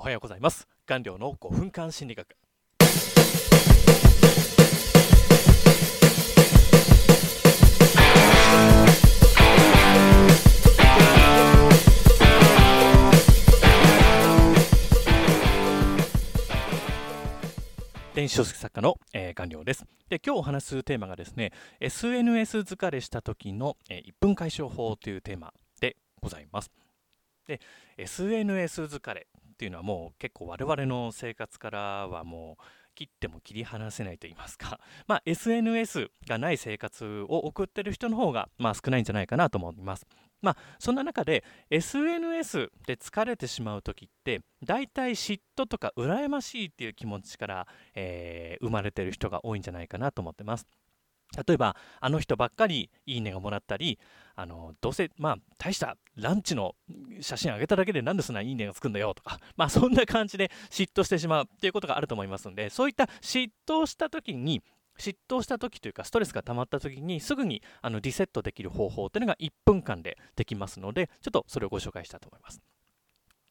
おはようございます。顔料の5分間心理学。電子書籍作家の、えー、顔料です。で今日お話しするテーマがですね SNS 疲れした時の、えー、1分解消法というテーマでございます。で SNS 疲れっていうのはもう結構我々の生活からはもう切っても切り離せないと言いますか、まあ、SNS がない生活を送ってる人の方が、まあ、少ないんじゃないかなと思います。まあ、そんな中で SNS で疲れてしまう時って大体嫉妬とか羨ましいっていう気持ちから、えー、生まれてる人が多いんじゃないかなと思ってます。例えばあの人ばっかりいいねがもらったりあのどうせまあ大したランチの写真あげただけでなんでそんないいねがつくんだよとか まあそんな感じで嫉妬してしまうっていうことがあると思いますのでそういった嫉妬した時に嫉妬した時というかストレスが溜まった時にすぐにあのリセットできる方法というのが1分間でできますのでちょっとそれをご紹介したいと思います。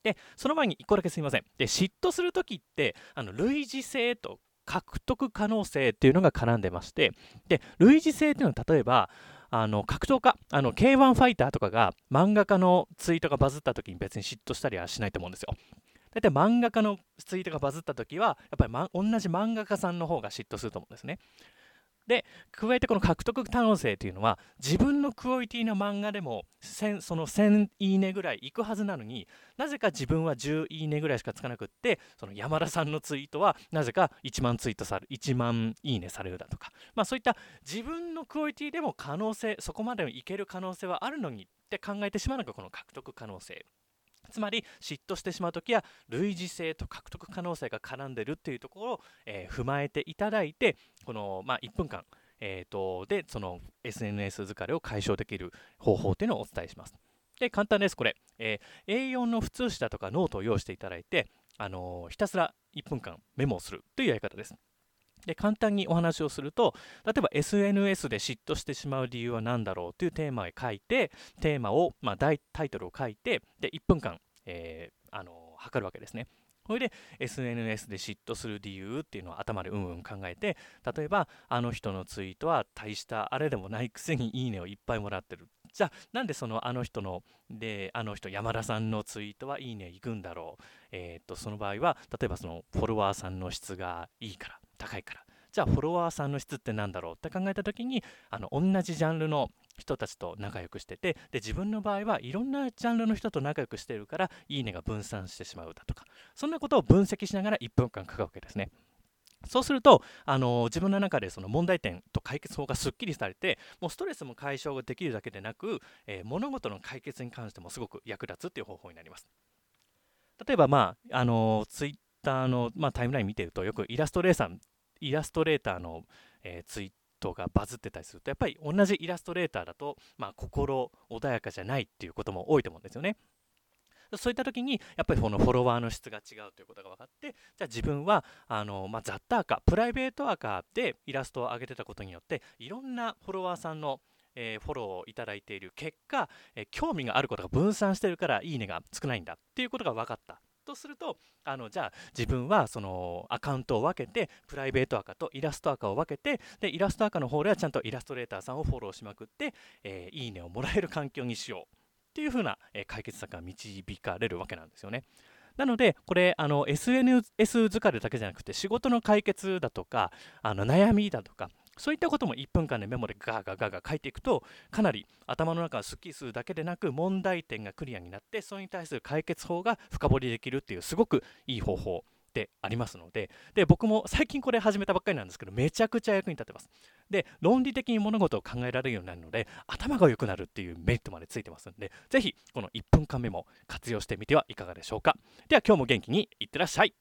でその前に1個だけすみません。で嫉妬する時ってあの類似性と獲得可能性っていうのが絡んでましてで類似性っていうのは例えばあの格闘家あの K1 ファイターとかが漫画家のツイートがバズった時に別に嫉妬したりはしないと思うんですよ。だいたい漫画家のツイートがバズった時はやっぱり、ま、同じ漫画家さんの方が嫉妬すると思うんですね。で加えてこの獲得可能性というのは自分のクオリティの漫画でもその1000いいねぐらいいくはずなのになぜか自分は10いいねぐらいしかつかなくってその山田さんのツイートはなぜか1万ツイートされ1万いいねされるだとか、まあ、そういった自分のクオリティでも可能性そこまでいける可能性はあるのにって考えてしまうのがこの獲得可能性。つまり嫉妬してしまう時は類似性と獲得可能性が絡んでるっていうところを、えー、踏まえていただいてこの、まあ、1分間、えーと、でその SNS 疲れを解消できる方法っていうのをお伝えします。で簡単ですこれ、えー、A4 の普通紙だとかノートを用意していただいて、あのー、ひたすら1分間メモをするというやり方です。で簡単にお話をすると例えば SNS で嫉妬してしまう理由は何だろうというテーマを書いてテーマを、まあ、タイトルを書いてで1分間、えー、あの測るわけですね。それで SNS で嫉妬する理由っていうのを頭でうんうん考えて例えばあの人のツイートは大したあれでもないくせにいいねをいっぱいもらってる。じゃあなんでそのあの人のであの人山田さんのツイートはいいねいくんだろう？えー、っとその場合は例えばそのフォロワーさんの質がいいから。高いからじゃあフォロワーさんの質って何だろうって考えた時にあの同じジャンルの人たちと仲良くしててで自分の場合はいろんなジャンルの人と仲良くしてるからいいねが分散してしまうだとかそんなことを分析しながら1分間書くわけですね。そうすると、あの自分の中でその問題点と解決法がすっきりされて、もうストレスも解消ができるだけでなく、えー、物事の解決に関してもすごく役立つっていう方法になります。例えば、まあ、あのツイッターの、まあ、タイムライン見てると、よくイラストレーターイラストレーターの、えー、ツイートがバズってたりするとやっぱり同じイラストレーターだと、まあ、心穏やかじゃないっていうことも多いと思うんですよね。そういった時にやっぱりこのフォロワーの質が違うということが分かってじゃあ自分はあの、まあ、雑多アカプライベートアカでイラストを上げてたことによっていろんなフォロワーさんのえー、フォローをいただいている結果、えー、興味があることが分散してるからいいねが少ないんだっていうことが分かったとするとあのじゃあ自分はそのアカウントを分けてプライベートアカとイラストアカを分けてでイラストアカの方ではちゃんとイラストレーターさんをフォローしまくって、えー、いいねをもらえる環境にしようっていう風な、えー、解決策が導かれるわけなんですよね。なので、これ、あの SNS 疲れだけじゃなくて、仕事の解決だとか、あの悩みだとか、そういったことも1分間でメモでガーガーガーガー書いていくとかなり頭の中がすっきりするだけでなく問題点がクリアになってそれに対する解決法が深掘りできるっていうすごくいい方法でありますので。で僕も最近これ始めたばっかりなんですけどめちゃくちゃ役に立ってます。で論理的に物事を考えられるようになるので頭が良くなるっていうメリットまでついてますのでぜひこの1分間メモ活用してみてはいかがでしょうか。では今日も元気にいってらっしゃい。